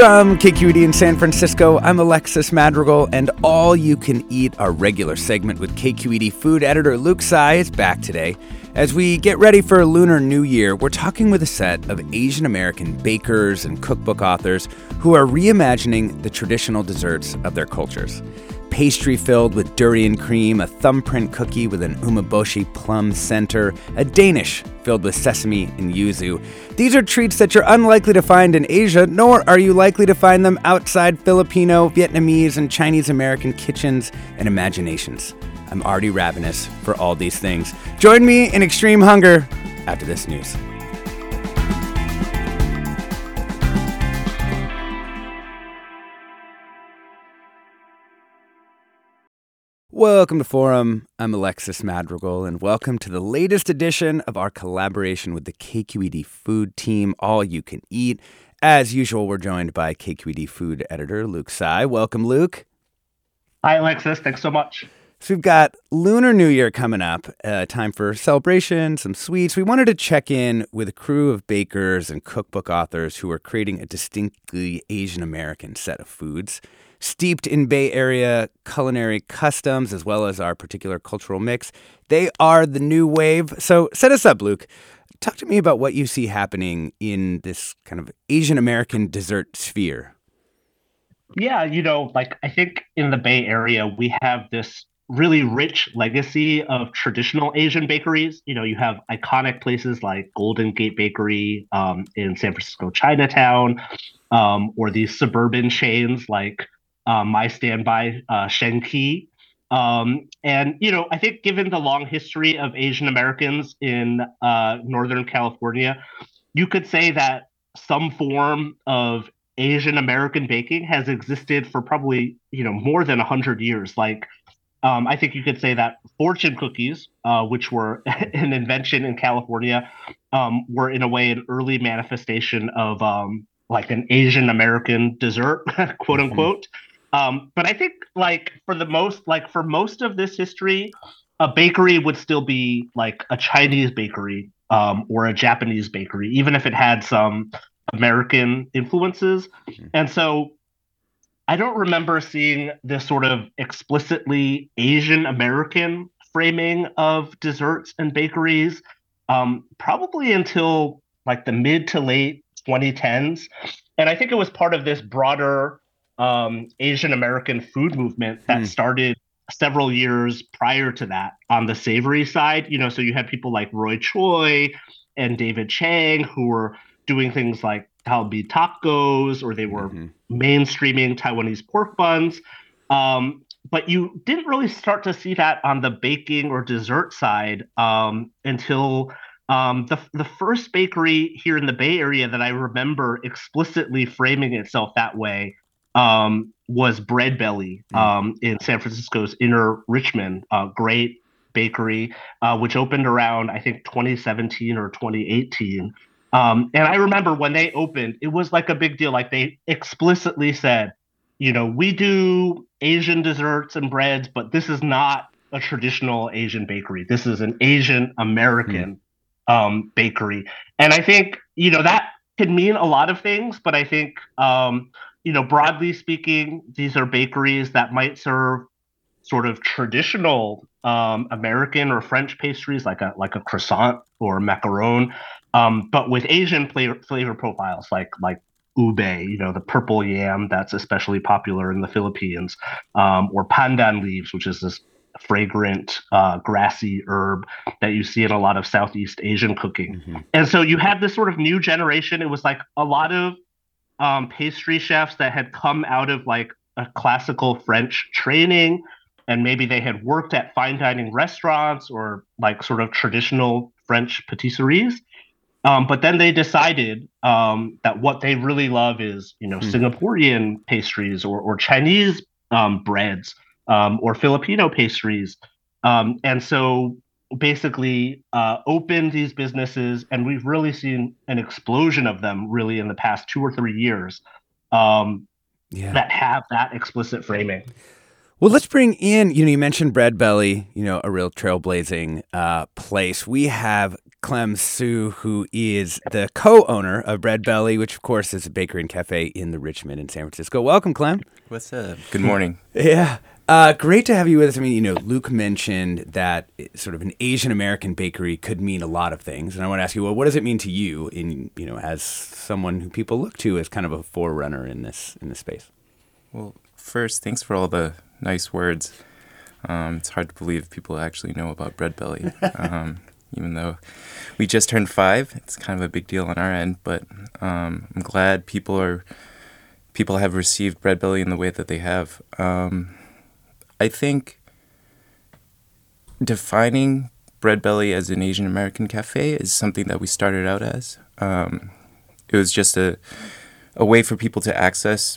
From KQED in San Francisco, I'm Alexis Madrigal, and all you can eat, our regular segment with KQED food editor Luke Tsai is back today. As we get ready for Lunar New Year, we're talking with a set of Asian American bakers and cookbook authors who are reimagining the traditional desserts of their cultures pastry filled with durian cream, a thumbprint cookie with an umeboshi plum center, a Danish filled with sesame and yuzu. These are treats that you're unlikely to find in Asia, nor are you likely to find them outside Filipino, Vietnamese, and Chinese American kitchens and imaginations. I'm already ravenous for all these things. Join me in extreme hunger after this news. Welcome to Forum. I'm Alexis Madrigal, and welcome to the latest edition of our collaboration with the KQED Food Team, All You Can Eat. As usual, we're joined by KQED Food Editor Luke Tsai. Welcome, Luke. Hi, Alexis. Thanks so much. So we've got Lunar New Year coming up, uh, time for celebration, some sweets. We wanted to check in with a crew of bakers and cookbook authors who are creating a distinctly Asian American set of foods steeped in Bay Area culinary customs as well as our particular cultural mix. They are the new wave. So set us up, Luke. Talk to me about what you see happening in this kind of Asian American dessert sphere. Yeah, you know, like I think in the Bay Area, we have this really rich legacy of traditional Asian bakeries. You know, you have iconic places like Golden Gate Bakery um, in San Francisco Chinatown, um, or these suburban chains like uh, my standby, uh, Shen Um, and, you know, I think given the long history of Asian Americans in uh, Northern California, you could say that some form of Asian American baking has existed for probably, you know, more than 100 years. Like, um, I think you could say that fortune cookies, uh, which were an invention in California, um, were in a way an early manifestation of um, like an Asian American dessert, quote mm-hmm. unquote. Mm-hmm. Um, but I think like for the most like for most of this history, a bakery would still be like a Chinese bakery um, or a Japanese bakery, even if it had some American influences. Mm-hmm. And so I don't remember seeing this sort of explicitly Asian American framing of desserts and bakeries um, probably until like the mid to late 2010s. And I think it was part of this broader um, Asian American food movement that mm. started several years prior to that on the savory side. You know, so you had people like Roy Choi and David Chang who were doing things like Kalbi tacos, or they were mm-hmm. mainstreaming Taiwanese pork buns. Um, but you didn't really start to see that on the baking or dessert side um, until um, the the first bakery here in the Bay Area that I remember explicitly framing itself that way um, was Bread Belly mm. um, in San Francisco's Inner Richmond. Uh, great bakery, uh, which opened around I think 2017 or 2018. Um, and I remember when they opened, it was like a big deal. Like they explicitly said, you know, we do Asian desserts and breads, but this is not a traditional Asian bakery. This is an Asian American mm. um, bakery. And I think, you know, that can mean a lot of things, but I think, um, you know, broadly speaking, these are bakeries that might serve sort of traditional um, American or French pastries, like a like a croissant or macaron, um, but with Asian flavor, flavor profiles, like like ube, you know, the purple yam that's especially popular in the Philippines, um, or pandan leaves, which is this fragrant uh, grassy herb that you see in a lot of Southeast Asian cooking. Mm-hmm. And so you had this sort of new generation. It was like a lot of um, pastry chefs that had come out of like a classical French training. And maybe they had worked at fine dining restaurants or like sort of traditional French patisseries. Um, but then they decided um, that what they really love is, you know, mm. Singaporean pastries or, or Chinese um, breads um, or Filipino pastries. Um, and so basically uh, opened these businesses, and we've really seen an explosion of them really in the past two or three years um, yeah. that have that explicit framing. Well, let's bring in, you know, you mentioned Bread Belly, you know, a real trailblazing uh, place. We have Clem Hsu, who is the co owner of Bread Belly, which, of course, is a bakery and cafe in the Richmond in San Francisco. Welcome, Clem. What's up? Good morning. yeah. Uh, great to have you with us. I mean, you know, Luke mentioned that sort of an Asian American bakery could mean a lot of things, and I want to ask you, well, what does it mean to you, in you know, as someone who people look to as kind of a forerunner in this in this space? Well, first, thanks for all the nice words. Um, it's hard to believe people actually know about Bread Belly, um, even though we just turned five. It's kind of a big deal on our end, but um, I'm glad people are people have received Bread Belly in the way that they have. Um, I think defining Bread Belly as an Asian American cafe is something that we started out as. Um, it was just a a way for people to access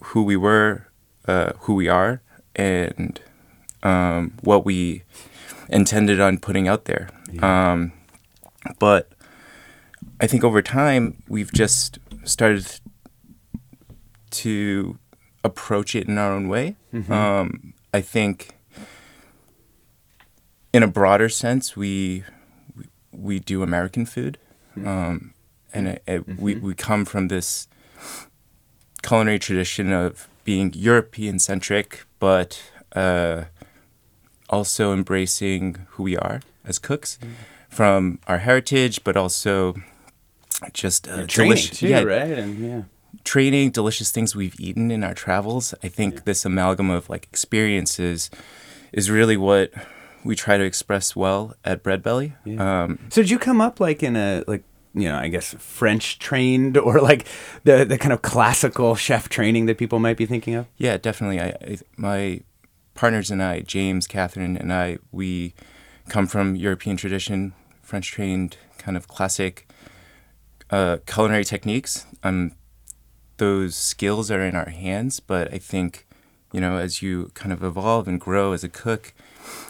who we were uh, who we are and um, what we intended on putting out there. Yeah. Um, but I think over time we've just started to approach it in our own way. Mm-hmm. Um, I think, in a broader sense, we we, do American food, mm-hmm. um, and it, it, mm-hmm. we we come from this culinary tradition of being European centric, but uh, also embracing who we are as cooks mm. from our heritage, but also just uh, training too, yeah, right? And yeah, training, delicious things we've eaten in our travels. I think yeah. this amalgam of like experiences is really what we try to express well at Bread Belly. Yeah. Um, so did you come up like in a like you know, I guess French trained or like the the kind of classical chef training that people might be thinking of? Yeah, definitely. I, I my partners and I, James, Catherine, and I, we come from European tradition, French trained, kind of classic uh, culinary techniques. Um, those skills are in our hands, but I think, you know, as you kind of evolve and grow as a cook,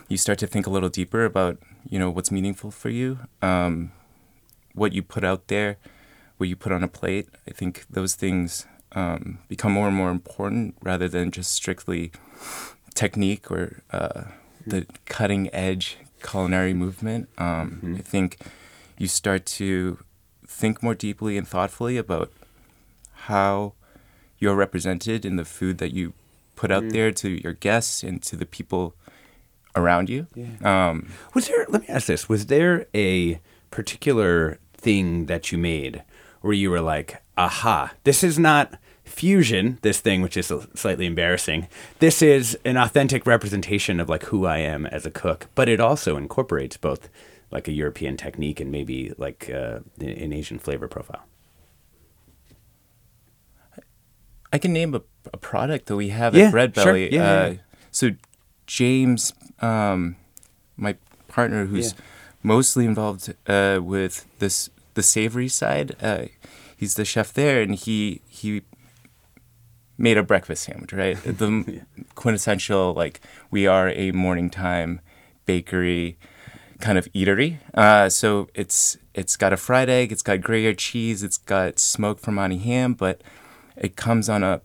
you start to think a little deeper about, you know, what's meaningful for you. Um, what you put out there, what you put on a plate. I think those things um, become more and more important rather than just strictly technique or uh, the cutting edge culinary movement. Um, mm-hmm. I think you start to think more deeply and thoughtfully about how you're represented in the food that you put out mm. there to your guests and to the people around you. Yeah. Um, was there? Let me ask this: Was there a particular thing that you made where you were like, aha, this is not fusion, this thing, which is slightly embarrassing. This is an authentic representation of like who I am as a cook, but it also incorporates both like a European technique and maybe like uh, an Asian flavor profile. I can name a, a product that we have yeah, at Bread Belly. Sure. Yeah, uh, yeah, So James, um, my partner, who's mostly involved uh, with this the savory side. Uh, he's the chef there, and he he made a breakfast sandwich, right? the quintessential like we are a morning time bakery kind of eatery. Uh, so it's it's got a fried egg, it's got Gruyere cheese, it's got smoked Fra' Mani ham, but it comes on a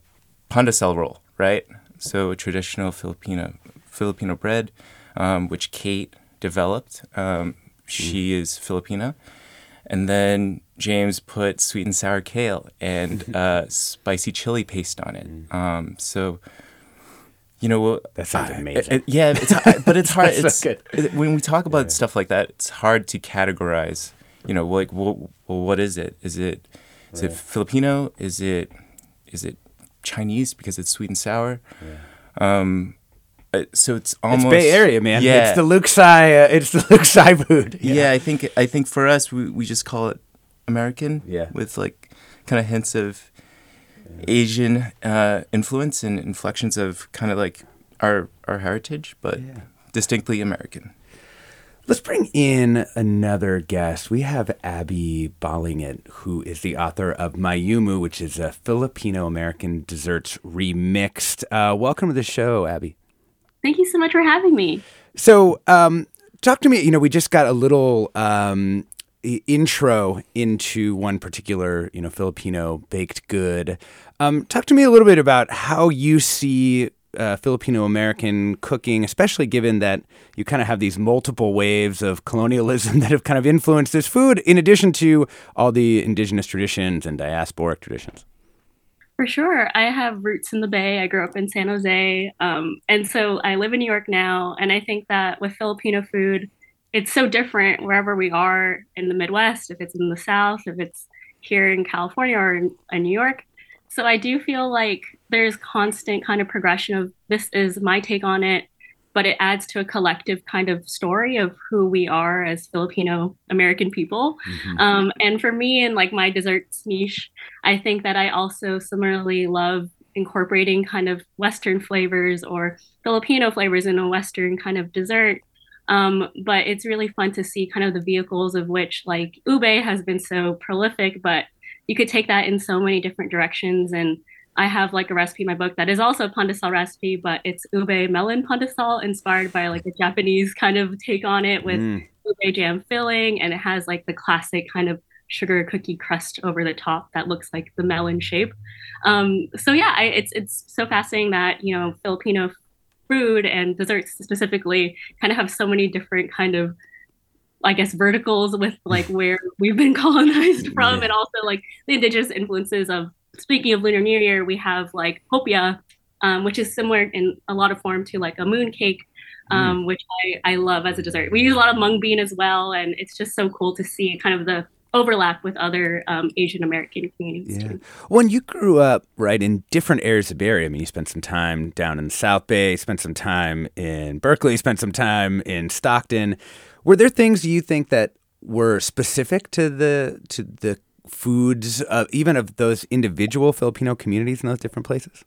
pandesal roll, right? So a traditional Filipino Filipino bread, um, which Kate developed. Um, she is Filipina, and then James put sweet and sour kale and uh, spicy chili paste on it. Um, so you know that sounds amazing. It, it, yeah, it's, but it's hard. it's so it, when we talk about yeah. stuff like that. It's hard to categorize. You know, like well, well what is it? Is it is right. it Filipino? Is it is it Chinese because it's sweet and sour? Yeah. Um, uh, so it's almost it's Bay Area, man. Yeah, it's the Luke Tsai. Uh, it's the Luke Tsai food. Yeah. yeah. I think I think for us, we, we just call it American. Yeah, with like kind of hints of Asian uh, influence and inflections of kind of like our our heritage, but yeah. distinctly American. Let's bring in another guest. We have Abby Balingit, who is the author of Mayumu, which is a Filipino American desserts remixed. Uh, welcome to the show, Abby. Thank you so much for having me. So, um, talk to me. You know, we just got a little um, intro into one particular, you know, Filipino baked good. Um, talk to me a little bit about how you see uh, Filipino American cooking, especially given that you kind of have these multiple waves of colonialism that have kind of influenced this food, in addition to all the indigenous traditions and diasporic traditions. For sure. I have roots in the Bay. I grew up in San Jose. Um, and so I live in New York now. And I think that with Filipino food, it's so different wherever we are in the Midwest, if it's in the South, if it's here in California or in, in New York. So I do feel like there's constant kind of progression of this is my take on it, but it adds to a collective kind of story of who we are as Filipino American people. Mm-hmm. Um, and for me, and like my desserts niche, I think that I also similarly love incorporating kind of Western flavors or Filipino flavors in a Western kind of dessert um, but it's really fun to see kind of the vehicles of which like ube has been so prolific, but you could take that in so many different directions. And I have like a recipe in my book that is also a pandesal recipe, but it's ube melon pandesal inspired by like a Japanese kind of take on it with mm. ube jam filling. And it has like the classic kind of sugar cookie crust over the top that looks like the melon shape. Um, so yeah, I, it's it's so fascinating that you know Filipino food and desserts specifically kind of have so many different kind of I guess verticals with like where we've been colonized from and also like the indigenous influences of speaking of Lunar New Year, we have like hopia, um, which is similar in a lot of form to like a moon cake, um, mm. which I, I love as a dessert. We use a lot of mung bean as well, and it's just so cool to see kind of the overlap with other um, Asian American communities. Yeah. Too. When you grew up, right, in different areas of Bay Area, I mean, you spent some time down in South Bay, spent some time in Berkeley, spent some time in Stockton. Were there things you think that were specific to the to the foods, uh, even of those individual Filipino communities in those different places?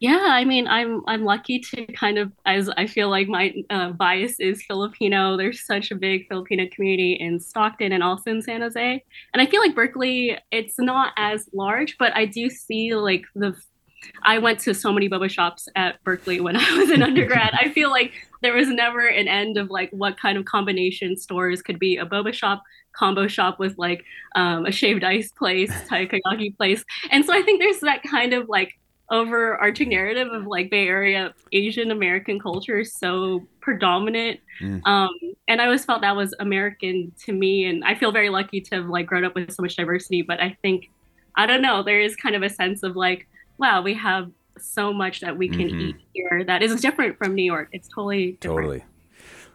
Yeah, I mean, I'm I'm lucky to kind of as I feel like my uh, bias is Filipino. There's such a big Filipino community in Stockton and also in San Jose, and I feel like Berkeley, it's not as large, but I do see like the. I went to so many boba shops at Berkeley when I was an undergrad. I feel like there was never an end of like what kind of combination stores could be a boba shop combo shop with like um, a shaved ice place, takoyaki place, and so I think there's that kind of like overarching narrative of like Bay Area Asian American culture is so predominant. Mm. Um, and I always felt that was American to me. And I feel very lucky to have like grown up with so much diversity. But I think, I don't know, there is kind of a sense of like, wow, we have so much that we can mm-hmm. eat here that is different from New York. It's totally different. Totally.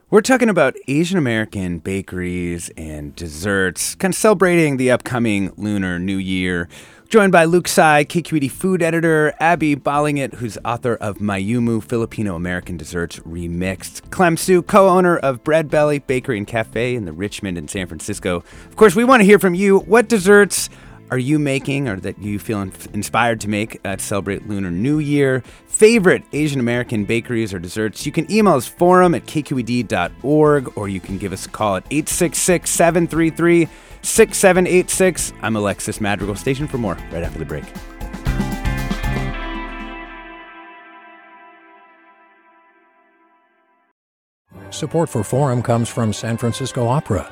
We're talking about Asian American bakeries and desserts, kind of celebrating the upcoming Lunar New Year. Joined by Luke Tsai, KQED food editor, Abby Balingit, who's author of Mayumu Filipino American Desserts Remixed, Clem Hsu, co owner of Bread Belly Bakery and Cafe in the Richmond and San Francisco. Of course, we want to hear from you. What desserts are you making or that you feel inspired to make uh, to celebrate Lunar New Year? Favorite Asian American bakeries or desserts? You can email us forum at kqed.org or you can give us a call at 866 733 6786. I'm Alexis Madrigal. Station for more right after the break. Support for Forum comes from San Francisco Opera.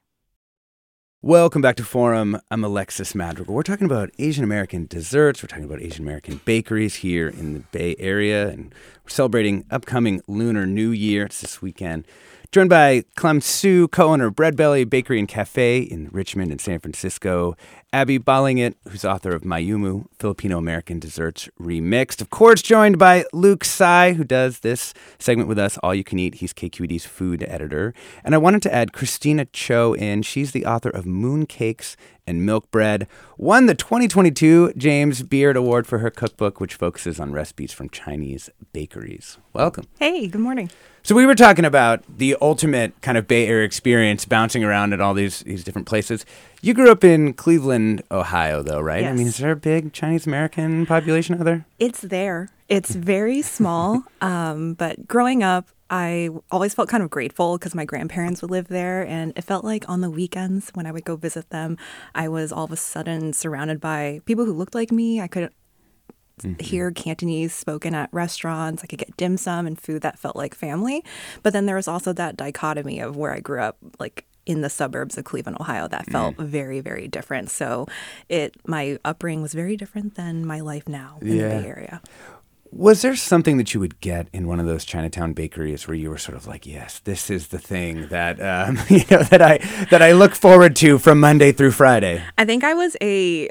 Welcome back to Forum. I'm Alexis Madrigal. We're talking about Asian American desserts. We're talking about Asian American bakeries here in the Bay Area, and we're celebrating upcoming Lunar New Year. It's this weekend. Joined by Clem Hsu, co-owner of Bread Belly Bakery and Cafe in Richmond and San Francisco, Abby Balingit, who's author of Mayumu, Filipino American Desserts Remixed. Of course, joined by Luke Tsai, who does this segment with us, All You Can Eat. He's KQED's food editor. And I wanted to add Kristina Cho in. She's the author of Moon Cakes and Milk Bread. Won the 2022 James Beard Award for her cookbook, which focuses on recipes from Chinese bakeries. Welcome. Hey, good morning. So we were talking about the ultimate kind of Bay Area experience, bouncing around at all these these different places. You grew up in Cleveland, Ohio, though, right? I mean, is there a big Chinese American population out there? It's there. It's very small. Um, but growing up, I always felt kind of grateful because my grandparents would live there. And it felt like on the weekends when I would go visit them, I was all of a sudden surrounded by people who looked like me. I could hear Cantonese spoken at restaurants. I could get dim sum and food that felt like family. But then there was also that dichotomy of where I grew up, like in the suburbs of Cleveland, Ohio, that felt very, very different. So it my upbringing was very different than my life now in Yeah. the Bay Area. Was there something that you would get in one of those Chinatown bakeries where you were sort of like, "Yes, this is the thing that um, you know that I that I look forward to from Monday through Friday"? I think I was a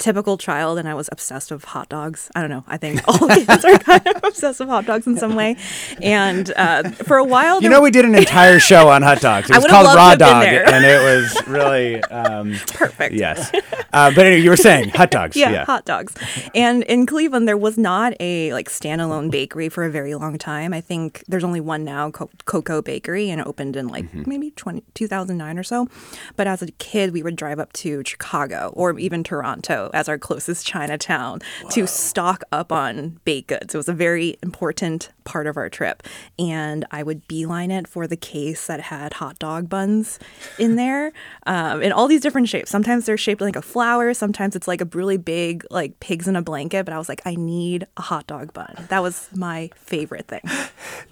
typical child and I was obsessed with hot dogs. I don't know. I think all kids are kind of obsessed with hot dogs in some way. And uh, for a while, You know, we did an entire show on hot dogs. It was called Raw Dog, and it was really um, perfect. yes. Uh, but anyway, you were saying hot dogs. Yeah, hot dogs. And in Cleveland, there was not a like standalone bakery for a very long time. I think there's only one now, Co- Koko Bakery, and it opened in like maybe 20, 2009 or so. But as a kid, we would drive up to Chicago or even Toronto as our closest Chinatown to stock up on baked goods. It was a very important part of our trip. And I would beeline it for the case that had hot dog buns in there um, in all these different shapes. Sometimes they're shaped like a flower, sometimes it's like a really big, like pigs in a blanket. But I was like, I need a hot dog bun. That was my favorite thing.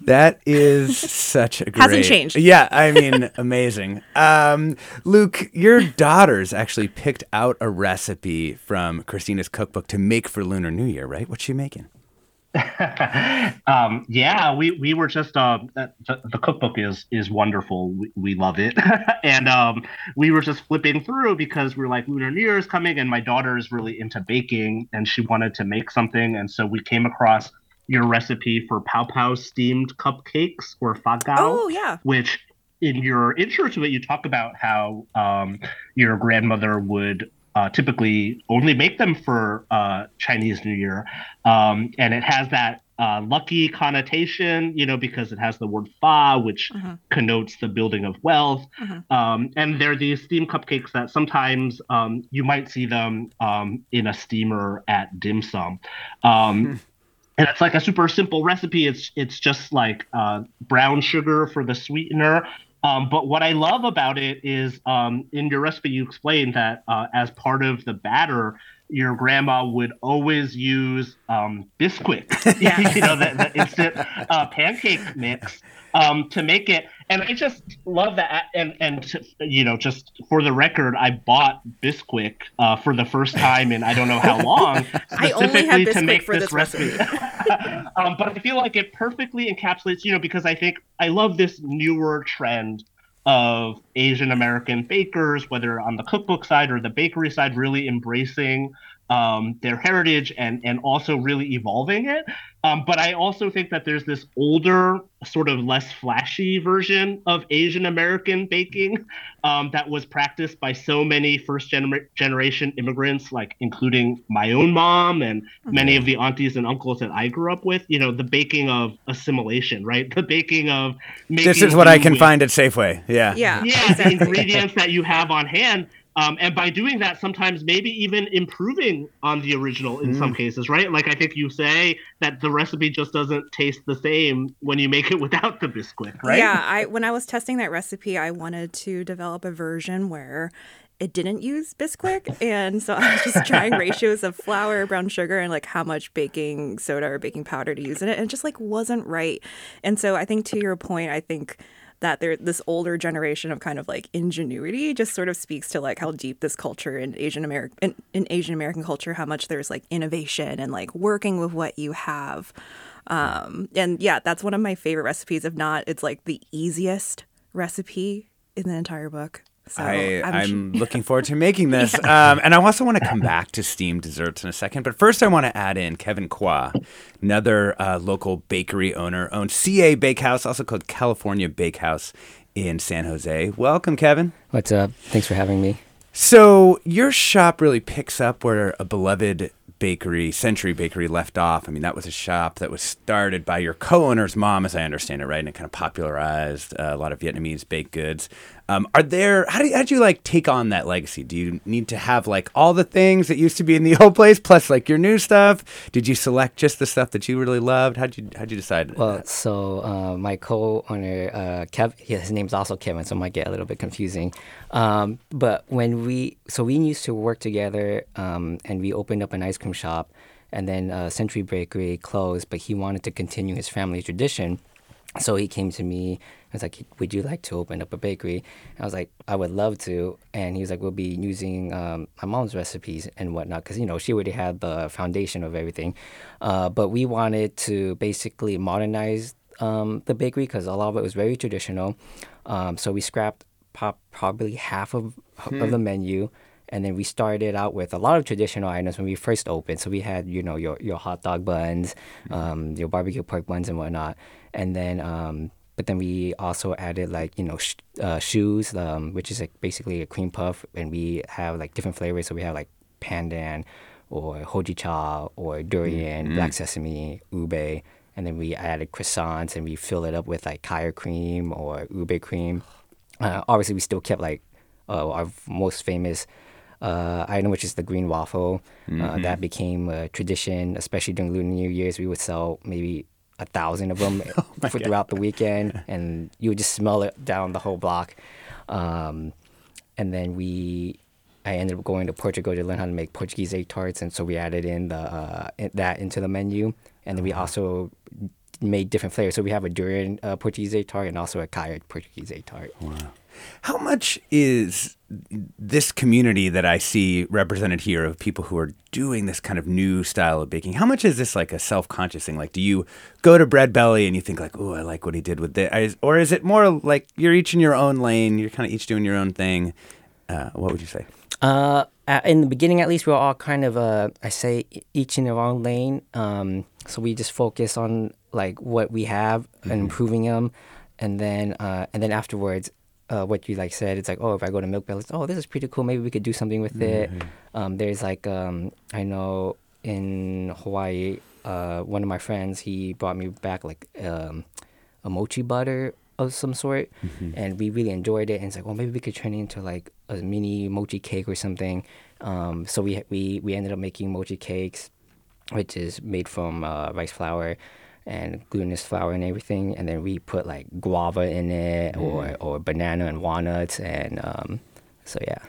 That is such a great. Hasn't changed. Yeah, I mean, amazing. Um, Luke, your daughters actually picked out a recipe from Kristina's cookbook to make for Lunar New Year, right? What's she making? um, yeah, we we were just uh, the, the cookbook is is wonderful. We, we love it, and um, we were just flipping through because we are like Lunar New Year is coming, and my daughter is really into baking, and she wanted to make something, and so we came across your recipe for Pao Pao steamed cupcakes or fagao. Oh, yeah. which in your intro to it, you talk about how um, your grandmother would uh, typically only make them for uh, Chinese New Year, um, and it has that uh, lucky connotation, you know, because it has the word "fa," which connotes the building of wealth. Um, and they're these steam cupcakes that sometimes um, you might see them um, in a steamer at dim sum. Um, and it's like a super simple recipe. It's it's just like uh, brown sugar for the sweetener. Um, but what I love about it is um, in your recipe you explained that uh, as part of the batter, your grandma would always use um, Bisquick, you know, the, the instant uh, pancake mix um, to make it. And I just love that. And and you know, just for the record, I bought Bisquick uh, for the first time in I don't know how long, I only have specifically to make for this recipe. um, but I feel like it perfectly encapsulates, you know, because I think I love this newer trend of Asian American bakers, whether on the cookbook side or the bakery side, really embracing um, their heritage and and also really evolving it. Um, but I also think that there's this older, sort of less flashy version of Asian American baking um, that was practiced by so many first gener- generation immigrants, like including my own mom and many of the aunties and uncles that I grew up with. You know, the baking of assimilation, right? The baking of this is what I can with, find at Safeway. Yeah, yeah, yeah. the ingredients that you have on hand um, and by doing that, sometimes maybe even improving on the original in mm. some cases, right? Like I think you say that the recipe just doesn't taste the same when you make it without the Bisquick, right? Yeah, I when I was testing that recipe, I wanted to develop a version where it didn't use Bisquick, and so I was just trying ratios of flour, brown sugar, and like how much baking soda or baking powder to use in it, and it just like wasn't right. And so I think to your point, I think that there this older generation of kind of like ingenuity just sort of speaks to like how deep this culture in Asian American in, in, Asian American culture, how much there's like innovation and like working with what you have. Um, and yeah, that's one of my favorite recipes. If not, it's like the easiest recipe in the entire book. So I, I'm, I'm looking forward to making this. yeah. um, and I also want to come back to steamed desserts in a second. But first, I want to add in Kevin Quach, another uh, local bakery owner, owned CA Bakehouse, also called California Bakehouse in San Jose. Welcome, Kevin. What's up? Thanks for having me. So, your shop really picks up where a beloved bakery, Century Bakery, left off. I mean, that was a shop that was started by your co-owner's mom, as I understand it, right? And it kind of popularized uh, a lot of Vietnamese baked goods. Um, are there? How did, you, how do you like take on that legacy? Do you need to have like all the things that used to be in the old place plus like your new stuff? Did you select just the stuff that you really loved? How'd you how'd you decide? Well, that? so uh, my co-owner uh, Kev, his name's also Kevin, so it might get a little bit confusing. Um, but when we so we used to work together, um, and we opened up an ice cream shop, and then uh, Century Bakery closed, but he wanted to continue his family tradition. So he came to me I was like, "Would you like to open up a bakery?" I was like, "I would love to." And he was like, "We'll be using um, my mom's recipes and whatnot because you know she already had the foundation of everything." Uh, but we wanted to basically modernize um, the bakery because a lot of it was very traditional. Um, so we scrapped pop- probably half of hmm. of the menu and then we started out with a lot of traditional items when we first opened. So we had, you know, your your hot dog buns, hmm. um, your barbecue pork buns, and whatnot. And then um, but then we also added like you know sh- uh, choux, um, which is like basically a cream puff, and we have like different flavors. So we have like pandan, or hojicha, or durian, mm-hmm. black sesame, ube, and then we added croissants, and we fill it up with like kaya cream or ube cream. Uh, obviously, we still kept like uh, our most famous uh, item, which is the green waffle. Uh, mm-hmm. that became a tradition, especially during Lunar New Year's. We would sell maybe a thousand of them oh for, throughout the weekend, and you would just smell it down the whole block. Um, and then we, I ended up going to Portugal to learn how to make Portuguese egg tarts, and so we added in the uh, that into the menu, and then we uh-huh. also made different flavors. So we have a durian uh, Portuguese egg tart and also a kaya Portuguese egg tart. Wow. How much is this community that I see represented here of people who are doing this kind of new style of baking? How much is this like a self conscious thing? Like, do you go to Bread Belly and you think like, oh, I like what he did with this, or is it more like you're each in your own lane, you're kind of each doing your own thing? Uh, what would you say? Uh, in the beginning, at least, we are all kind of, uh, I say, each in our own lane. Um, so we just focus on like what we have mm-hmm. and improving them, and then uh, and then afterwards, uh, what you like said, it's like, oh, if I go to Milk Belly, oh, this is pretty cool. Maybe we could do something with mm-hmm. it. Um, there's like, um, I know in Hawaii, uh, one of my friends, he brought me back like um, a mochi butter of some sort, mm-hmm. and we really enjoyed it. And it's like, well, maybe we could turn it into like a mini mochi cake or something. Um, so we we we ended up making mochi cakes, which is made from uh, rice flour and glutinous flour and everything, and then we put like guava in it mm. or or banana and walnuts, and um, so yeah.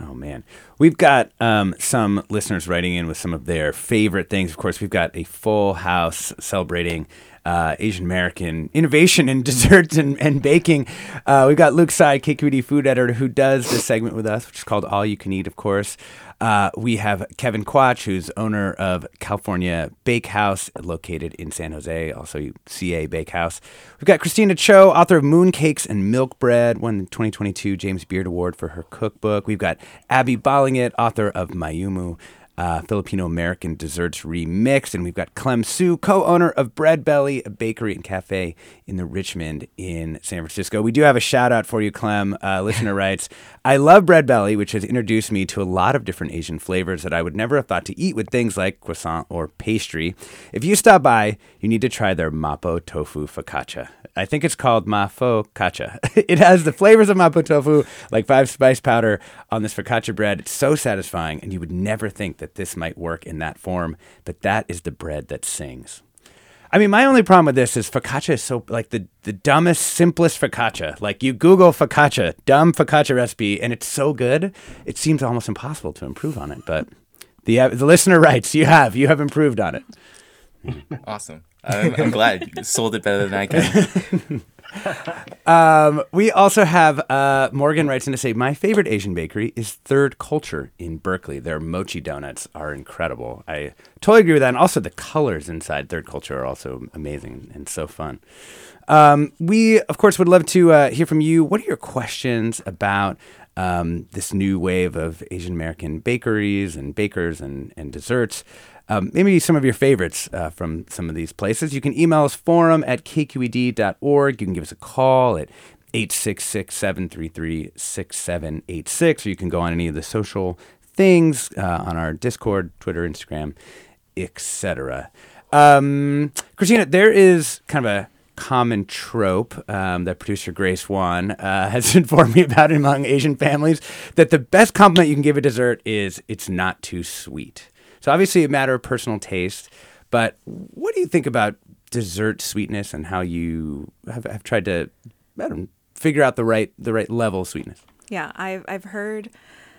Oh man, we've got um, some listeners writing in with some of their favorite things. Of course, we've got a full house celebrating uh, Asian American innovation in desserts and, and baking. Uh, we've got Luke Tsai, KQED food editor, who does this segment with us, which is called All You Can Eat, of course. Uh, we have Kevin Quach, who's owner of California Bakehouse, located in San Jose, also CA Bakehouse. We've got Kristina Cho, author of Mooncakes and Milk Bread, won the 2022 James Beard Award for her cookbook. We've got Abby Balingit, author of Mayumu, uh, Filipino American Desserts Remixed. And we've got Clem Hsu, co owner of Bread Belly, a bakery and cafe in the Richmond in San Francisco. We do have a shout out for you, Clem. Uh, listener writes I love Bread Belly, which has introduced me to a lot of different Asian flavors that I would never have thought to eat with things like croissant or pastry. If you stop by, you need to try their Mapo Tofu Focaccia. I think it's called Mafo Kacha. it has the flavors of Mapo tofu, like five spice powder on this focaccia bread. It's so satisfying, and you would never think that this might work in that form, but that is the bread that sings. I mean, my only problem with this is focaccia is so like the, the dumbest, simplest focaccia. Like you Google focaccia, dumb focaccia recipe, and it's so good, it seems almost impossible to improve on it. But the uh, the listener writes, you have you have improved on it. Awesome. I'm, I'm glad you sold it better than I can. Um, we also have uh, Morgan writes in to say, My favorite Asian bakery is Third Culture in Berkeley. Their mochi donuts are incredible. I totally agree with that. And also, the colors inside Third Culture are also amazing and so fun. Um, we, of course, would love to uh, hear from you. What are your questions about um, this new wave of Asian American bakeries and bakers and, and desserts? Um, maybe some of your favorites uh, from some of these places. You can email us forum at kqed.org. You can give us a call at 866 733 6786, or you can go on any of the social things uh, on our Discord, Twitter, Instagram, etc. Um, Kristina, there is kind of a common trope um, that producer Grace Wan uh, has informed me about among Asian families that the best compliment you can give a dessert is it's not too sweet. So obviously a matter of personal taste, but what do you think about dessert sweetness and how you have, have tried to know, figure out the right the right level of sweetness? Yeah, I've I've heard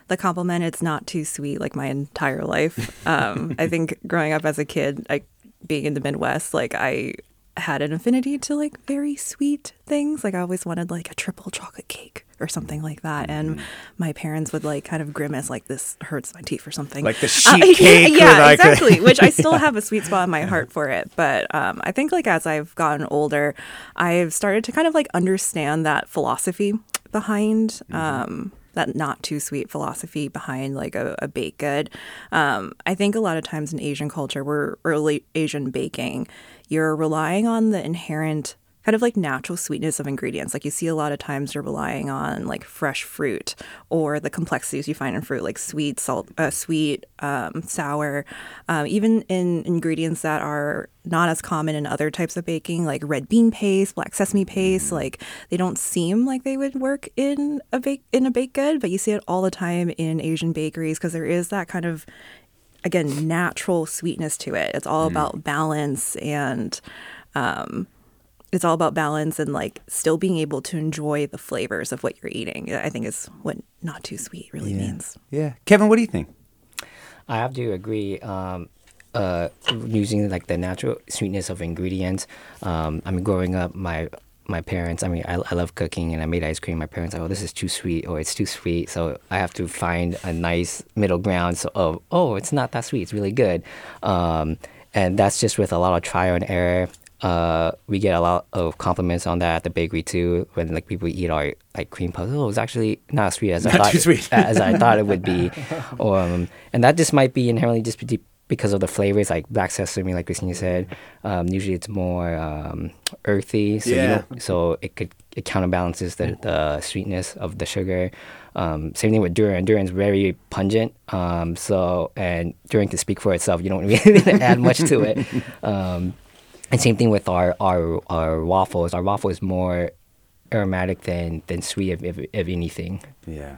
the compliment it's not too sweet like my entire life. Um, I think growing up as a kid, like being in the Midwest, like I had an affinity to like very sweet things. Like I always wanted like a triple chocolate cake or something like that. And Mm-hmm. my parents would like kind of grimace like this hurts my teeth or something. Like the Uh, sheet cake. yeah, the- exactly. Which I still have a sweet spot in my heart for it. But um, I think like as I've gotten older, I've started to kind of like understand that philosophy behind um, that not too sweet philosophy behind like a, a baked good. Um, I think a lot of times in Asian culture, we're early Asian baking, you're relying on the inherent kind of like natural sweetness of ingredients. Like you see a lot of times you're relying on like fresh fruit or the complexities you find in fruit, like sweet, salt, uh, sweet, um, sour, um, even in ingredients that are not as common in other types of baking, like red bean paste, black sesame paste. Like they don't seem like they would work in a bake in a baked good, but you see it all the time in Asian bakeries because there is that kind of again natural sweetness to it. It's all about balance and um, it's all about balance and like still being able to enjoy the flavors of what you're eating. I think is what not too sweet really means. Yeah. Kevin, what do you think? I have to agree. Um, uh, using like the natural sweetness of ingredients. Um, I mean, growing up, my my parents. I mean, I, I love cooking, and I made ice cream. My parents, like, oh, this is too sweet, or it's too sweet. So I have to find a nice middle ground. So, oh, oh, it's not that sweet. It's really good. Um, and that's just with a lot of trial and error. Uh, we get a lot of compliments on that at the bakery too. When like people eat our like cream puffs, oh, it's actually not as sweet as I Not thought too sweet. as I thought it would be. Um, and that just might be inherently just be- because of the flavors, like black sesame, like Kristina said. Um, usually it's more um, earthy, so Yeah. so it could it counterbalances the, the sweetness of the sugar. Um, same thing with durian. Durian's very pungent. Um, so and durian can speak for itself. You don't really need to add much to it. Um, and same thing with our, our our waffles. Our waffle is more aromatic than than sweet, if, if, if anything. Yeah.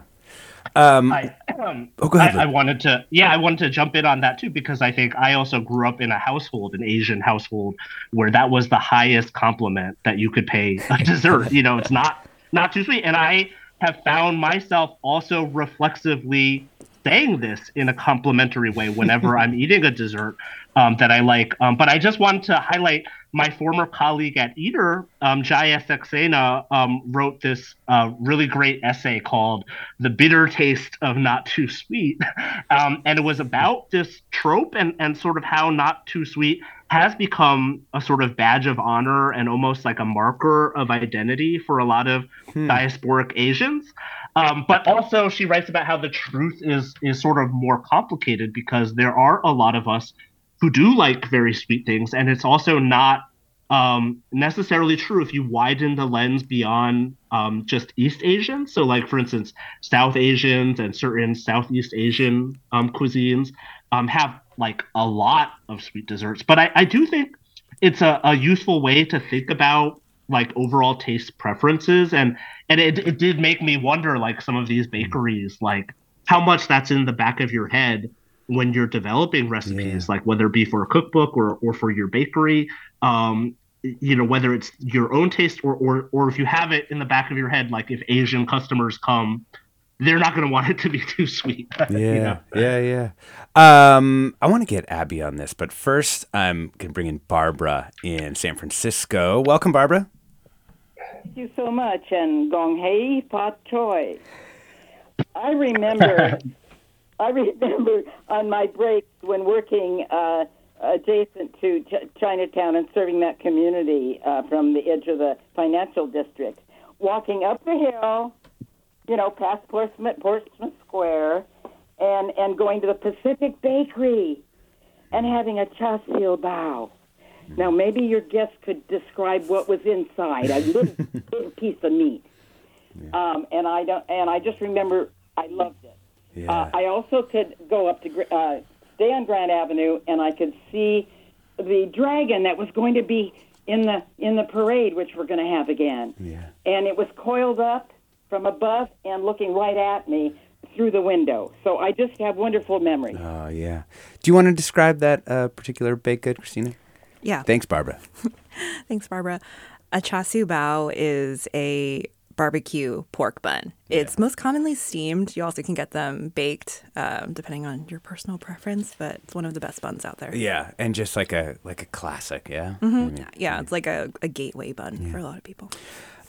Um, I, um, Oh, go ahead, I, I wanted to, yeah, I wanted to jump in on that too because I think I also grew up in a household, an Asian household, where that was the highest compliment that you could pay a dessert. you know, it's not not too sweet, and I have found myself also reflexively saying this in a complimentary way whenever I'm eating a dessert um, that I like. Um, but I just wanted to highlight my former colleague at Eater, um, Jaya Saxena, um, wrote this uh, really great essay called "The Bitter Taste of Not Too Sweet," um, and it was about this trope and and sort of how not too sweet has become a sort of badge of honor and almost like a marker of identity for a lot of hmm. diasporic Asians. Um, but also, she writes about how the truth is is sort of more complicated because there are a lot of us who do like very sweet things, and it's also not um, necessarily true if you widen the lens beyond um, just East Asian. So, like for instance, South Asians and certain Southeast Asian um, cuisines um, have like a lot of sweet desserts. But I, I do think it's a, a useful way to think about like overall taste preferences and and it, it did make me wonder like some of these bakeries like how much that's in the back of your head when you're developing recipes, yeah. like whether it be for a cookbook or, or for your bakery, um, you know, whether it's your own taste or, or, or if you have it in the back of your head, like if Asian customers come, they're not going to want it to be too sweet. Yeah, you know? yeah, yeah. Um, I want to get Abby on this, but first I'm going to bring in Barbara in San Francisco. Welcome, Barbara. Thank you so much, and gong hei pat choi. I remember I remember on my breaks when working uh, adjacent to Ch- Chinatown and serving that community uh, from the edge of the financial district, walking up the hill, you know, past Portsmouth, Portsmouth Square, and and going to the Pacific Bakery, and having a char siu bao. Now maybe your guest could describe what was inside a little, little piece of meat. Um, and I don't, and I just remember I loved it. Yeah. Uh, I also could go up to uh, stay on Grant Avenue, and I could see the dragon that was going to be in the in the parade, which we're going to have again. Yeah. And it was coiled up from above and looking right at me through the window. So I just have wonderful memories. Oh yeah. Do you want to describe that uh, particular baked good, Kristina? Yeah. Thanks, Barbara. Thanks, Barbara. A char siu bao is a barbecue pork bun. It's most commonly steamed. You also can get them baked, um, depending on your personal preference. But it's one of the best buns out there. Yeah, and just like a like a classic. Yeah, mm-hmm. I mean, yeah, it's like a, a gateway bun yeah. for a lot of people.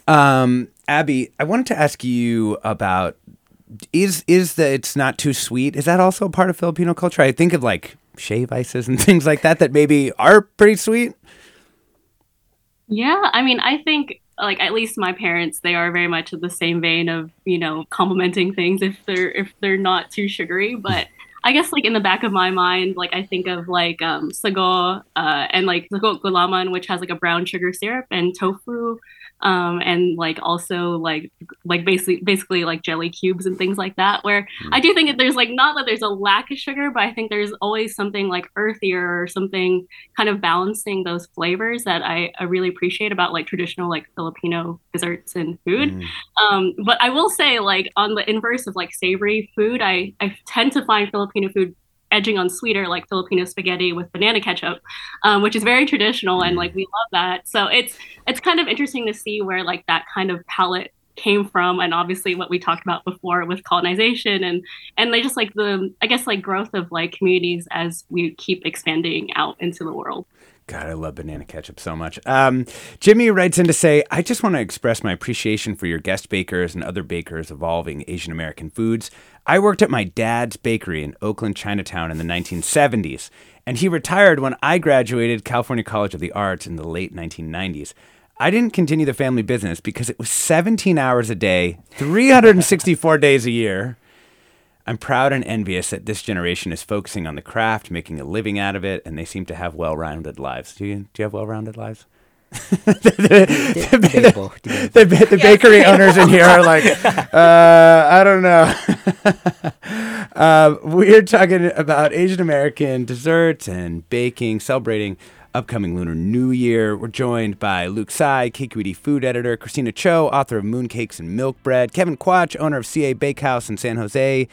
Um, Abby, I wanted to ask you about is is that it's not too sweet? Is that also a part of Filipino culture? I think of like shave ices and things like that that maybe are pretty sweet. Yeah, I mean, I think like at least my parents they are very much of the same vein of you know complimenting things if they're if they're not too sugary. But i guess like in the back of my mind like i think of like um sago uh, and like sago gulaman which has like a brown sugar syrup and tofu um, and like also like like basically basically like jelly cubes and things like that. Where mm. I do think that there's like not that there's a lack of sugar, but I think there's always something like earthier or something kind of balancing those flavors that I, I really appreciate about like traditional like Filipino desserts and food. Mm. Um, but I will say like on the inverse of like savory food, I I tend to find Filipino food edging on sweeter like Filipino spaghetti with banana ketchup, um, which is very traditional and like we love that. So it's it's kind of interesting to see where like that kind of palette came from and obviously what we talked about before with colonization and and they just like the i guess like growth of like communities as we keep expanding out into the world God, I love banana ketchup so much. Um, Jimmy writes in to say, I just want to express my appreciation for your guest bakers and other bakers evolving Asian American foods. I worked at my dad's bakery in Oakland, Chinatown in the 1970s, and he retired when I graduated California College of the Arts in the late 1990s. I didn't continue the family business because it was 17 hours a day, 364 days a year. I'm proud and envious that this generation is focusing on the craft, making a living out of it, and they seem to have well-rounded lives. Do you, do you have well-rounded lives? the, the, the, the, bakery owners in here are like, uh, I don't know. uh, we're talking about Asian American desserts and baking, celebrating upcoming Lunar New Year. We're joined by Luke Tsai, KQED food editor, Kristina Cho, author of Mooncakes and Milk Bread, Kevin Quach, owner of CA Bakehouse in San Jose,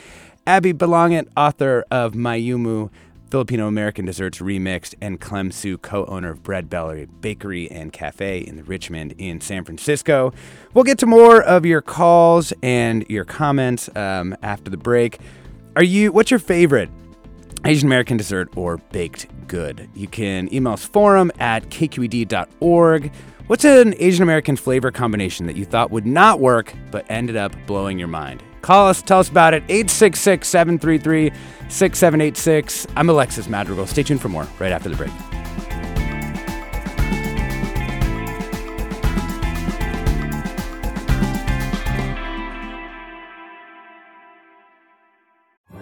Abby Balingit, author of Mayumu, Filipino American Desserts Remixed, and Clem Hsu, co owner of Bread Belly Bakery and Cafe in Richmond in San Francisco. We'll get to more of your calls and your comments um, after the break. Are you, what's your favorite Asian American dessert or baked good. You can email us forum at kqed.org. What's an Asian American flavor combination that you thought would not work but ended up blowing your mind? Call us, tell us about it. 866 733 6786. I'm Alexis Madrigal. Stay tuned for more right after the break.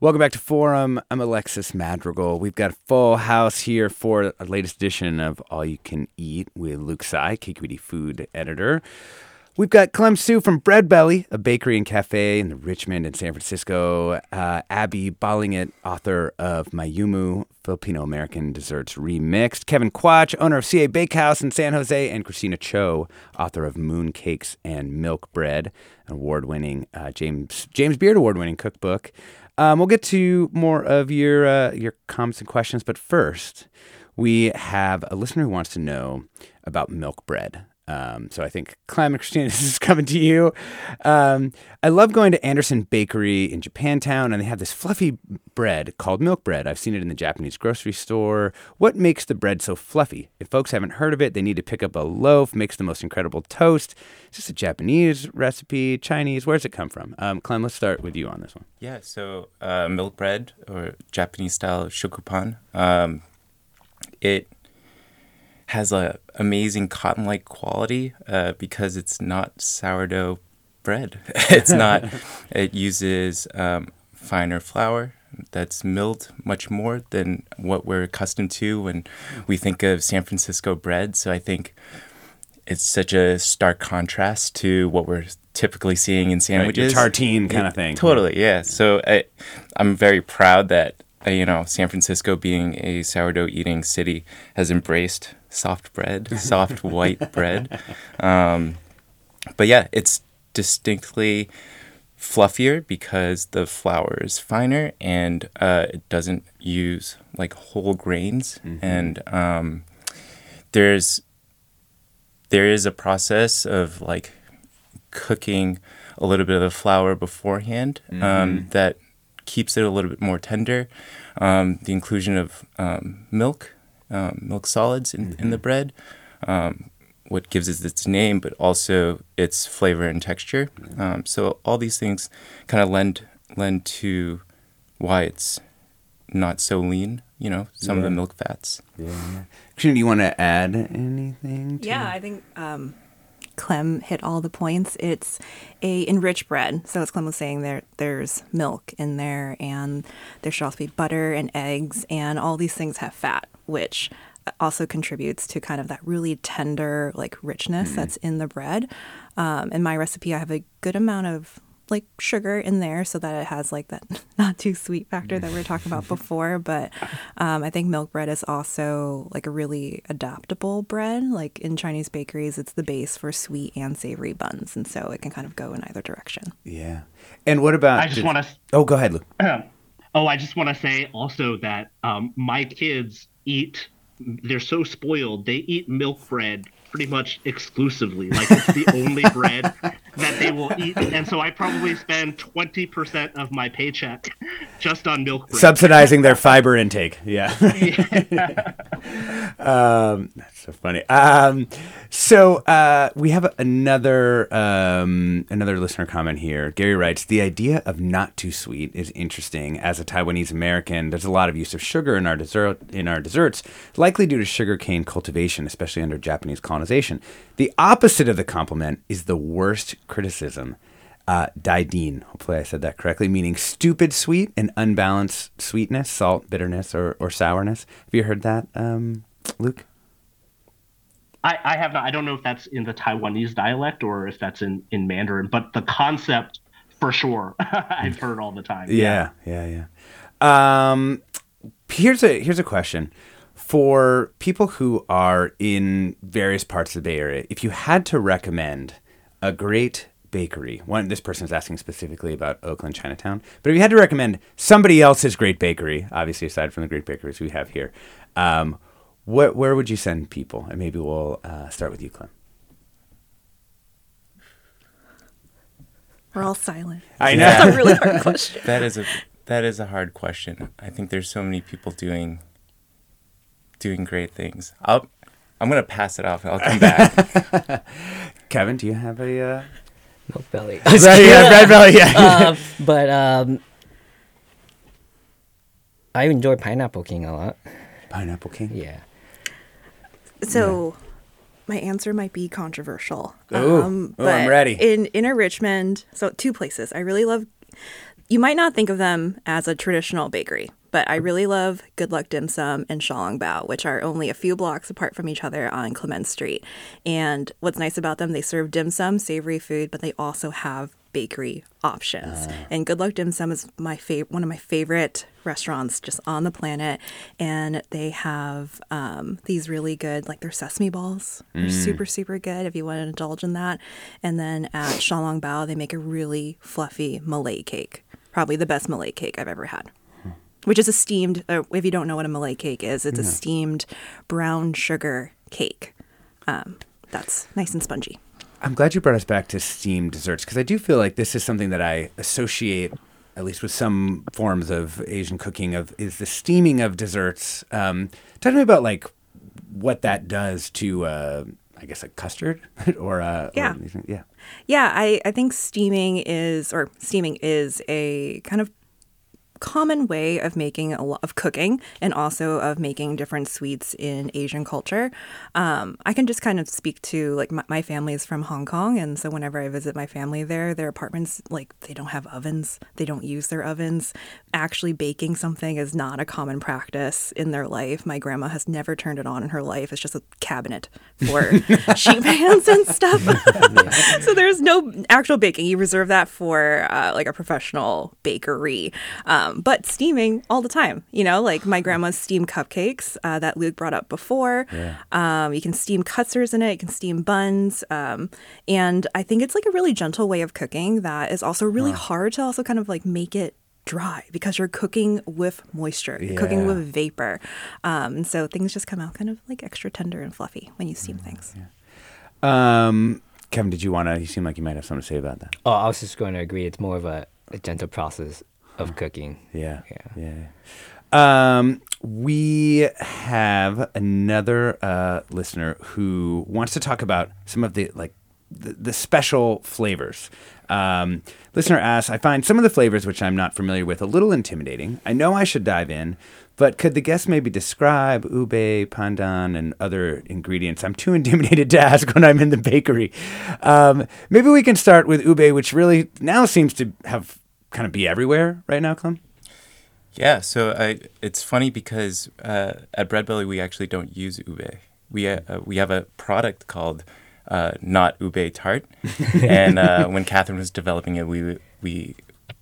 Welcome back to Forum. I'm Alexis Madrigal. We've got a full house here for our latest edition of All You Can Eat with Luke Tsai, KQED food editor. We've got Clem Hsu from Bread Belly, a bakery and cafe in Richmond and San Francisco. Uh, Abby Balingit, author of Mayumu, Filipino American Desserts Remixed. Kevin Quach, owner of CA Bakehouse in San Jose. And Kristina Cho, author of Moon Cakes and Milk Bread, an award-winning uh, James James Beard award-winning cookbook. Um, we'll get to more of your uh, your comments and questions, but first, we have a listener who wants to know about milk bread. Um, so I think climate this is coming to you. Um, I love going to Andersen Bakery in Japantown, and they have this fluffy bread called milk bread. I've seen it in the Japanese grocery store. What makes the bread so fluffy? If folks haven't heard of it, they need to pick up a loaf, makes the most incredible toast. Is this a Japanese recipe, Chinese? Where's it come from? Um, Clem, let's start with you on this one. Yeah, so uh, milk bread or Japanese style shokupan, um, it has a amazing cotton like quality uh, because it's not sourdough bread. it's not. It uses um, finer flour that's milled much more than what we're accustomed to when we think of San Francisco bread. So I think it's such a stark contrast to what we're typically seeing in sandwiches. Right, tartine kind of thing. Totally, yeah. So I, I'm very proud that you know San Francisco, being a sourdough eating city, has embraced soft bread, soft white bread. Um, but yeah, it's distinctly fluffier because the flour is finer and uh, it doesn't use like whole grains. Mm-hmm. And um, there's there is a process of like cooking a little bit of the flour beforehand um, mm-hmm. that keeps it a little bit more tender. Um, the inclusion of um, milk um, milk solids in, mm-hmm. in the mm-hmm. bread, um, what gives it its name, but also its flavor and texture. Um, so all these things kind of lend lend to why it's not so lean. You know, some yeah. of the milk fats. Yeah. do you want to add anything? yeah, I think um, Clem hit all the points. It's a enriched bread. So as Clem was saying, there there's milk in there, and there should also be butter and eggs, and all these things have fat, which also contributes to kind of that really tender like richness mm that's in the bread. Um, in my recipe, I have a good amount of like sugar in there so that it has like that not too sweet factor that we were talking about before. But um, I think milk bread is also like a really adaptable bread. Like in Chinese bakeries, it's the base for sweet and savory buns, and so it can kind of go in either direction. Yeah. And what about? I just, just want to. Oh, go ahead, Luke. oh, I just want to say also that um, my kids eat. They're so spoiled. They eat milk bread pretty much exclusively. Like it's the only bread that they will eat, and so I probably spend twenty percent of my paycheck just on milk bread. Subsidizing their fiber intake. Yeah. yeah. Um, that's so funny. Um, so uh, we have another um, another listener comment here. Gary writes, "The idea of not too sweet is interesting. As a Taiwanese American, there's a lot of use of sugar in our dessert in our desserts, likely due to sugarcane cultivation, especially under Japanese colonization. The opposite of the compliment is the worst criticism." Uh, Daidin, hopefully I said that correctly, meaning stupid sweet and unbalanced sweetness, salt, bitterness, or, or sourness. Have you heard that, um, Luke? I, I have not. I don't know if that's in the Taiwanese dialect or if that's in, in Mandarin, but the concept for sure I've heard all the time. Yeah, yeah, yeah. yeah. Um, here's a here's a question for people who are in various parts of the Bay Area. If you had to recommend a great bakery, one this person is asking specifically about Oakland Chinatown, but if you had to recommend somebody else's great bakery, obviously aside from the great bakeries we have here, um, what, where would you send people? And maybe we'll uh, start with you, Clem. We're all silent. I know. That's a really hard question. that is a that is a hard question. I think there's so many people doing doing great things. I'll I'm gonna pass it off. I'll come back. Kevin, do you have a uh... milk belly? right, yeah, red belly. Yeah. um, but um, I enjoy pineapple king a lot. Pineapple king. Yeah. So, my answer might be controversial. Ooh. Ooh, I'm but ready. In Inner Richmond, so two places. I really love. You might not think of them as a traditional bakery, but I really love Good Luck Dim Sum and Shalong Bao, which are only a few blocks apart from each other on Clement Street. And what's nice about them, they serve dim sum, savory food, but they also have bakery options. And Good Luck Dim Sum is my favorite, one of my favorite restaurants just on the planet. And they have um, these really good, like their sesame balls. They're super, super good if you want to indulge in that. And then at Shalong Bao, they make a really fluffy Malay cake. Probably the best Malay cake I've ever had which is a steamed uh, if you don't know what a malay cake is it's a steamed brown sugar cake um, that's nice and spongy I'm glad you brought us back to steamed desserts because I do feel like this is something that I associate, at least with some forms of Asian cooking, of is the steaming of desserts. Um, talk to me about like what that does to, uh, I guess, a custard or uh, Yeah. or, yeah. yeah I, I think steaming is or steaming is a kind of common way of making a lot of cooking and also of making different sweets in Asian culture. Um, I can just kind of speak to like my, my family is from Hong Kong, and so whenever I visit my family there, their apartments like they don't have ovens, they don't use their ovens. Actually, baking something is not a common practice in their life. My grandma has never turned it on in her life. It's just a cabinet for sheet pans and stuff. so there's no actual baking. You reserve that for uh, like a professional bakery. Um, but steaming all the time, you know, like my grandma's steam cupcakes uh, that Luke brought up before. Um, you can steam cutsers in it, you can steam buns. Um, and I think it's like a really gentle way of cooking that is also really hard to also kind of like make it dry because you're cooking with moisture, you're cooking with vapor. Um, and so things just come out kind of like extra tender and fluffy when you steam Mm, things. Um, Kevin, did you want to? You seem like you might have something to say about that. Oh, I was just going to agree. It's more of a, a gentle process of cooking. Yeah. Yeah. Yeah. Um, we have another uh, listener who wants to talk about some of the like the, the special flavors. Um, listener asks, I find some of the flavors which I'm not familiar with a little intimidating. I know I should dive in, but could the guest maybe describe ube, pandan, and other ingredients? I'm too intimidated to ask when I'm in the bakery. Um, maybe we can start with ube, which really now seems to have kind of be everywhere right now, Clem. Yeah, so I, it's funny because uh, at Bread Belly we actually don't use ube. We uh, uh, we have a product called uh, not ube tart, and uh, when Catherine was developing it, we we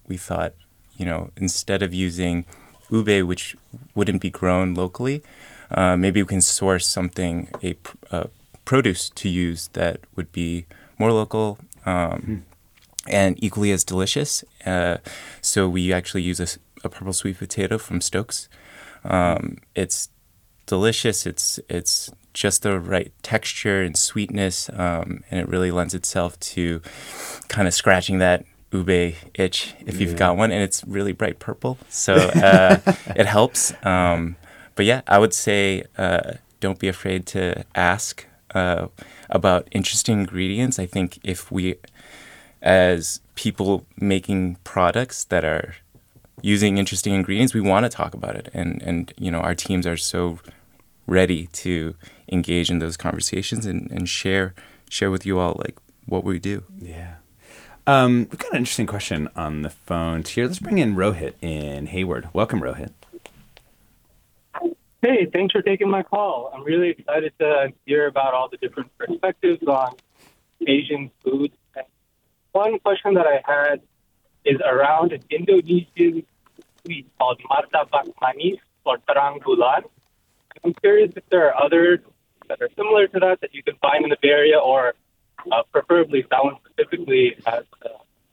we thought, you know, instead of using ube, which wouldn't be grown locally, uh, maybe we can source something a pr- uh, produce to use that would be more local. Um, and equally as delicious. Uh, so we actually use a purple sweet potato from Stokes. Um, it's delicious. It's it's just the right texture and sweetness, um, and it really lends itself to kind of scratching that ube itch if you've got one. And it's really bright purple, so uh, it helps. Um, but yeah, I would say uh, don't be afraid to ask uh, about interesting ingredients. I think if we, as people making products that are using interesting ingredients, we want to talk about it, and and you know our teams are so ready to engage in those conversations and, and share share with you all like what we do. Yeah. Um, we've got an interesting question on the phones here. Let's bring in Rohit in Hayward. Welcome, Rohit. Hey, thanks for taking my call. I'm really excited to hear about all the different perspectives on Asian food. One question that I had is around an Indonesian sweet called martabak manis or terang bulan. I'm curious if there are others that are similar to that that you can find in the Bay Area or uh, preferably that one specifically as a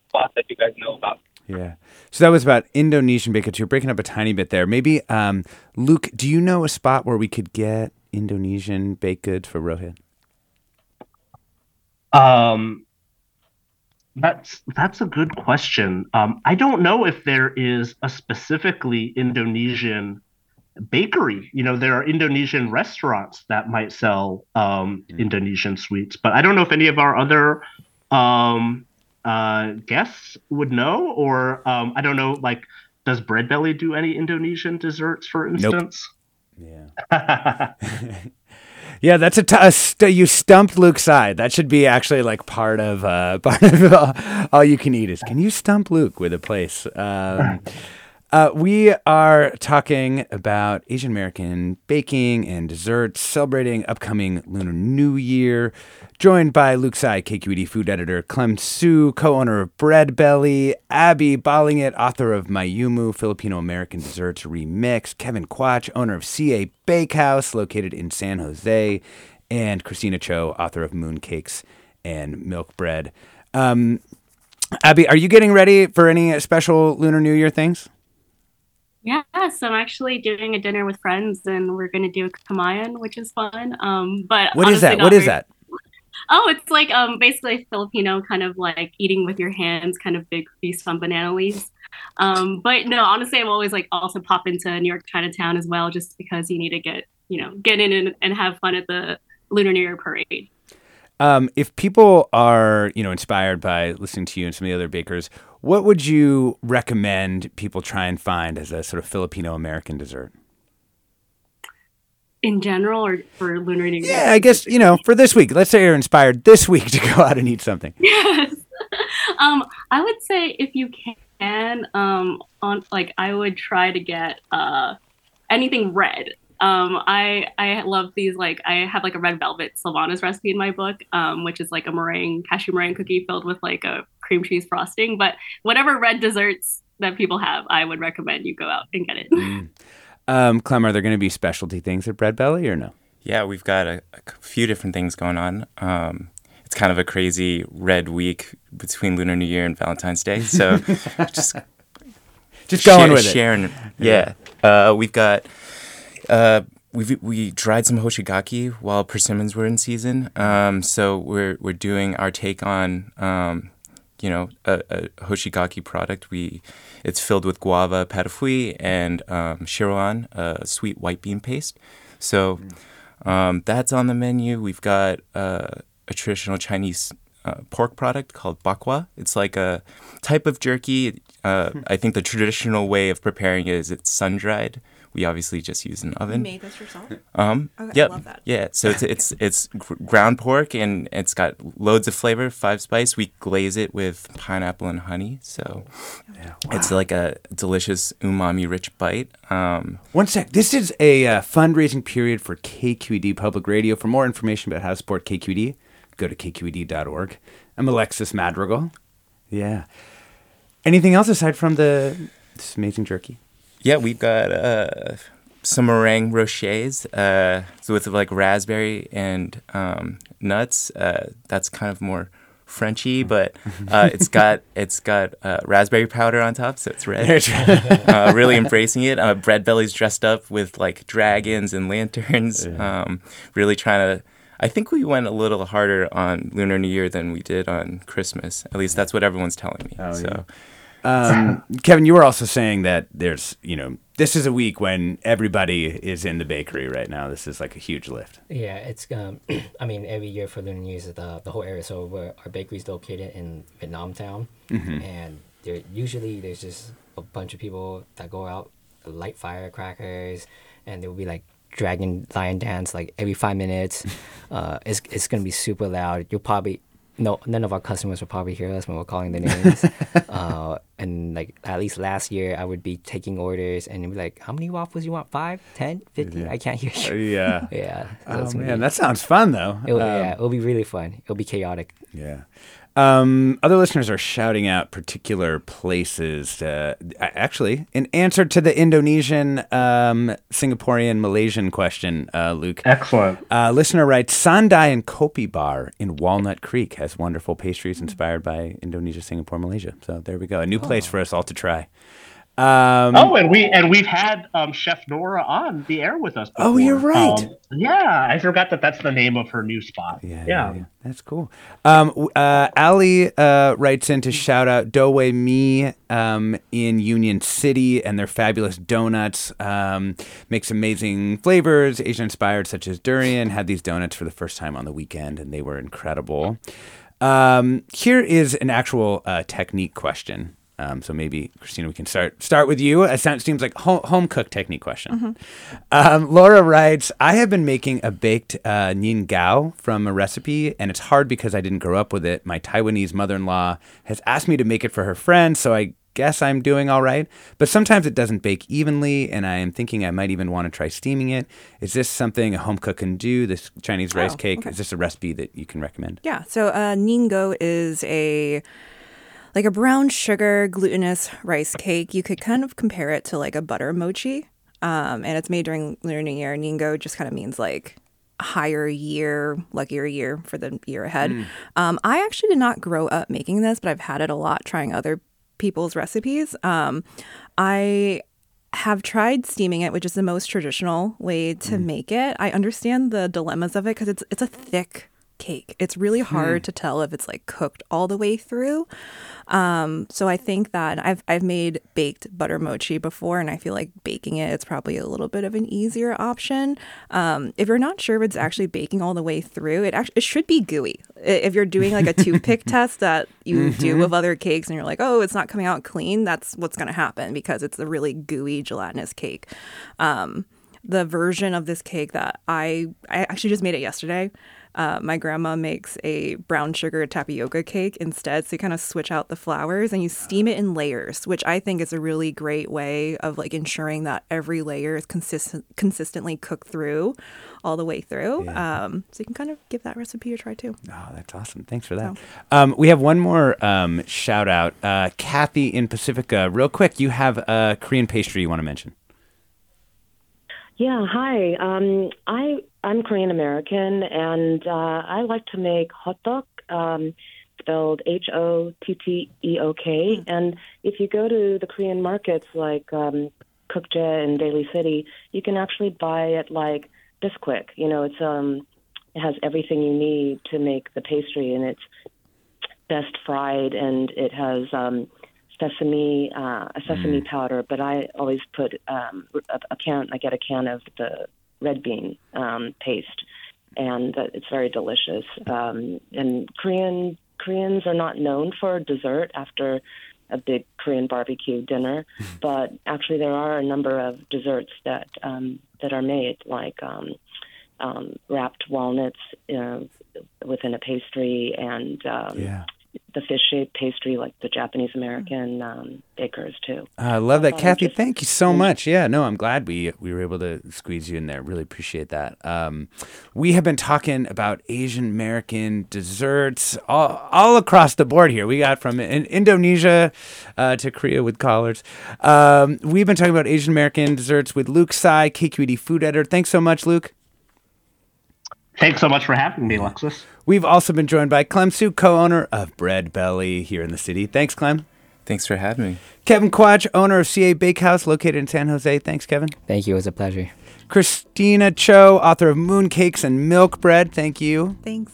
spot that you guys know about. Yeah. So that was about Indonesian bacon. You're breaking up a tiny bit there. Maybe, um, Luke, do you know a spot where we could get Indonesian baked goods for Rohit? Um, that's that's a good question. Um, I don't know if there is a specifically Indonesian bakery. You know, there are Indonesian restaurants that might sell um, mm. Indonesian sweets, but I don't know if any of our other um, uh, guests would know, or um, I don't know, like, does Bread Belly do any Indonesian desserts, for instance? Nope. Yeah. yeah, that's a, t- a st- you stumped Luke Tsai. That should be actually like part of uh, part of all, all you can eat is can you stump Luke with a place? Um, uh, we are talking about Asian American baking and desserts, celebrating upcoming Lunar New Year. Joined by Luke Tsai, KQED food editor, Clem Hsu, co owner of Bread Belly, Abby Balingit, author of Mayumu, Filipino American Desserts Remix, Kevin Quach, owner of CA Bakehouse, located in San Jose, and Kristina Cho, author of Mooncakes and Milk Bread. Um, Abby, are you getting ready for any special Lunar New Year things? Yes, I'm actually doing a dinner with friends, and we're going to do a kamayan, which is fun. Um, but what is that? What is that? Oh, it's like um basically Filipino kind of like eating with your hands, kind of big feast on banana leaves. Um, but no, honestly, I'm always like also pop into New York Chinatown as well, just because you need to get you know get in and, and have fun at the Lunar New Year parade. Um, if people are, you know, inspired by listening to you and some of the other bakers, what would you recommend people try and find as a sort of Filipino American dessert? In general, or for Lunar New Year? Yeah, I guess you know for this week. Let's say you're inspired this week to go out and eat something. Yes. um, I would say if you can, um, on like I would try to get uh anything red. Um, I I love these like I have like a red velvet Sylvanas recipe in my book, um, which is like a meringue cashew meringue cookie filled with like a cream cheese frosting. But whatever red desserts that people have, I would recommend you go out and get it. Mm. Um, Clem, are there going to be specialty things at Bread Belly or no? Yeah, we've got a, a few different things going on. Um, it's kind of a crazy red week between Lunar New Year and Valentine's Day, so just just going share, with sharing, it. Yeah, yeah. Uh, we've got uh, we we dried some hoshigaki while persimmons were in season. Um, so we're we're doing our take on um, you know a, a, hoshigaki product. We it's filled with guava pâte de fruit and um, shiroan, a sweet white bean paste. So um, that's on the menu. We've got uh, a traditional Chinese uh, pork product called bakwa. It's like a type of jerky. Uh, hmm. I think the traditional way of preparing it is it's sun dried we obviously just use an oven. You made this yourself? Um, okay, yep. I love that. Yeah, so it's it's it's ground pork and it's got loads of flavor, five spice. We glaze it with pineapple and honey, so yeah, wow. it's like a delicious umami rich bite. Um, One sec. This is a uh, fundraising period for KQED Public Radio. For more information about how to support KQED, go to kqed.org. I'm Alexis Madrigal. Yeah. Anything else aside from the this amazing jerky? Yeah, we've got uh, some meringue rochers uh, with like raspberry and um, nuts. Uh, that's kind of more Frenchy, but uh, it's got it's got uh, raspberry powder on top, so it's red. uh, really embracing it. Uh, Bread Belly's dressed up with like dragons and lanterns. Yeah. Um, really trying to. I think we went a little harder on Lunar New Year than we did on Christmas. At least that's what everyone's telling me. Oh, so. Yeah. Um, Kevin, you were also saying that there's, you know, this is a week when everybody is in the bakery right now. This is like a huge lift. Yeah, it's um, I mean, every year for Lunar New Year's, the the whole area. So we're, our bakery is located in Vietnam Town, Mhm. and there usually there's just a bunch of people that go out, light firecrackers, and there will be like dragon lion dance like every five minutes. uh, it's it's gonna be super loud. You'll probably no none of our customers will probably hear us when we're calling their names. uh, and like at least last year, I would be taking orders and be like, "How many waffles you want? Five, ten, fifteen? I can't hear you." yeah. yeah. so Oh, man, be- that sounds fun, though. It'll, Um, yeah, it'll be really fun. It'll be chaotic. Yeah. Um, other listeners are shouting out particular places. Uh, actually, in answer to the Indonesian, um, Singaporean, Malaysian question, uh, Luke. Excellent. Uh, listener writes Sandai and Kopi Bar in Walnut Creek has wonderful pastries inspired by Indonesia, Singapore, Malaysia. So there we go. A new place for us all to try. Um, oh, and we and we've had um, Chef Nora on the air with us. Oh, you're right. Um, yeah, I forgot that that's the name of her new spot. Yeah, yeah. That's cool. Um, uh, Ali uh, writes in to shout out Doughway Me um, in Union City and their fabulous donuts. Um, makes amazing flavors, Asian inspired, such as durian. Had these donuts for the first time on the weekend, and they were incredible. Um, here is an actual uh, technique question. Um, so maybe Christina, we can start start with you. It sounds seems like home, home cook technique question. Um, Laura writes, I have been making a baked uh, gao from a recipe, and it's hard because I didn't grow up with it. My Taiwanese mother in law has asked me to make it for her friends, so I guess I'm doing all right. But sometimes it doesn't bake evenly, and I am thinking I might even want to try steaming it. Is this something a home cook can do? This Chinese rice Oh, cake? okay. Is this a recipe that you can recommend? Yeah. So uh, Ningo is a like a brown sugar glutinous rice cake. You could kind of compare it to like a butter mochi, um, and it's made during Lunar New Year. Ningo just kind of means like higher year, luckier year for the year ahead. Mm. Um, I actually did not grow up making this, but I've had it a lot trying other people's recipes. Um, I have tried steaming it, which is the most traditional way to make it. I understand the dilemmas of it because it's it's a thick cake. It's really hard Hmm. to tell if it's like cooked all the way through. Um, so I think that I've I've made baked butter mochi before, and I feel like baking it it's probably a little bit of an easier option. Um, if you're not sure if it's actually baking all the way through, it actually it should be gooey. If you're doing like a toothpick test that you do Mhm. with other cakes, and you're like, oh, it's not coming out clean, that's what's going to happen because it's a really gooey gelatinous cake. Um, the version of this cake that I I actually just made it yesterday. Uh, my grandma makes a brown sugar tapioca cake instead. So you kind of switch out the flours and you steam it in layers, which I think is a really great way of like ensuring that every layer is consistent consistently cooked through all the way through. Um, so you can kind of give that recipe a try too. Oh, that's awesome. Thanks for that. Um, we have one more um, shout out. Uh, Kathy in Pacifica, real quick, you have a Korean pastry you want to mention. Yeah, hi. Um, I I'm Korean American, and uh, I like to make hotteok, um, spelled H O T T E O K. And if you go to the Korean markets like um, Kukje in Daly City, you can actually buy it like this quick. You know, it's um, it has everything you need to make the pastry, and it's best fried, and it has um, sesame uh, a sesame powder. But I always put um, a, a can. I get a can of the red bean um, paste, and uh, it's very delicious. Um, and Korean Koreans are not known for dessert after a big Korean barbecue dinner, but actually there are a number of desserts that um, that are made like. Um, um, wrapped walnuts uh, within a pastry and um, Yeah. The fish shaped pastry like the Japanese American um, bakers too. I love that, Kathy. just- Thank you so much. Yeah, no, I'm glad we we were able to squeeze you in there. Really appreciate that. Um, we have been talking about Asian American desserts all, all across the board here. We got from in, Indonesia uh, to Korea with collards. Um, we've been talking about Asian American desserts with Luke Tsai, KQED food editor. Thanks so much, Luke. Thanks so much for having me, Alexis. We've also been joined by Clem Hsu, co-owner of Bread Belly here in the city. Thanks, Clem. Thanks for having me. Kevin Quach, owner of CA Bakehouse, located in San Jose. Thanks, Kevin. Thank you. It was a pleasure. Kristina Cho, author of Mooncakes and Milk Bread. Thank you. Thanks.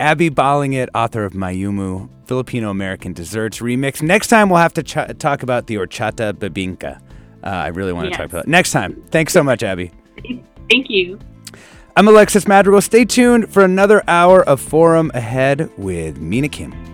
Abby Balingit, author of Mayumu, Filipino American Desserts Remix. Next time, we'll have to ch- talk about the horchata bibingka. Uh, I really want to Yes. talk about it. Next time. Thanks so much, Abby. Thank you. I'm Alexis Madrigal. Stay tuned for another hour of Forum ahead with Mina Kim.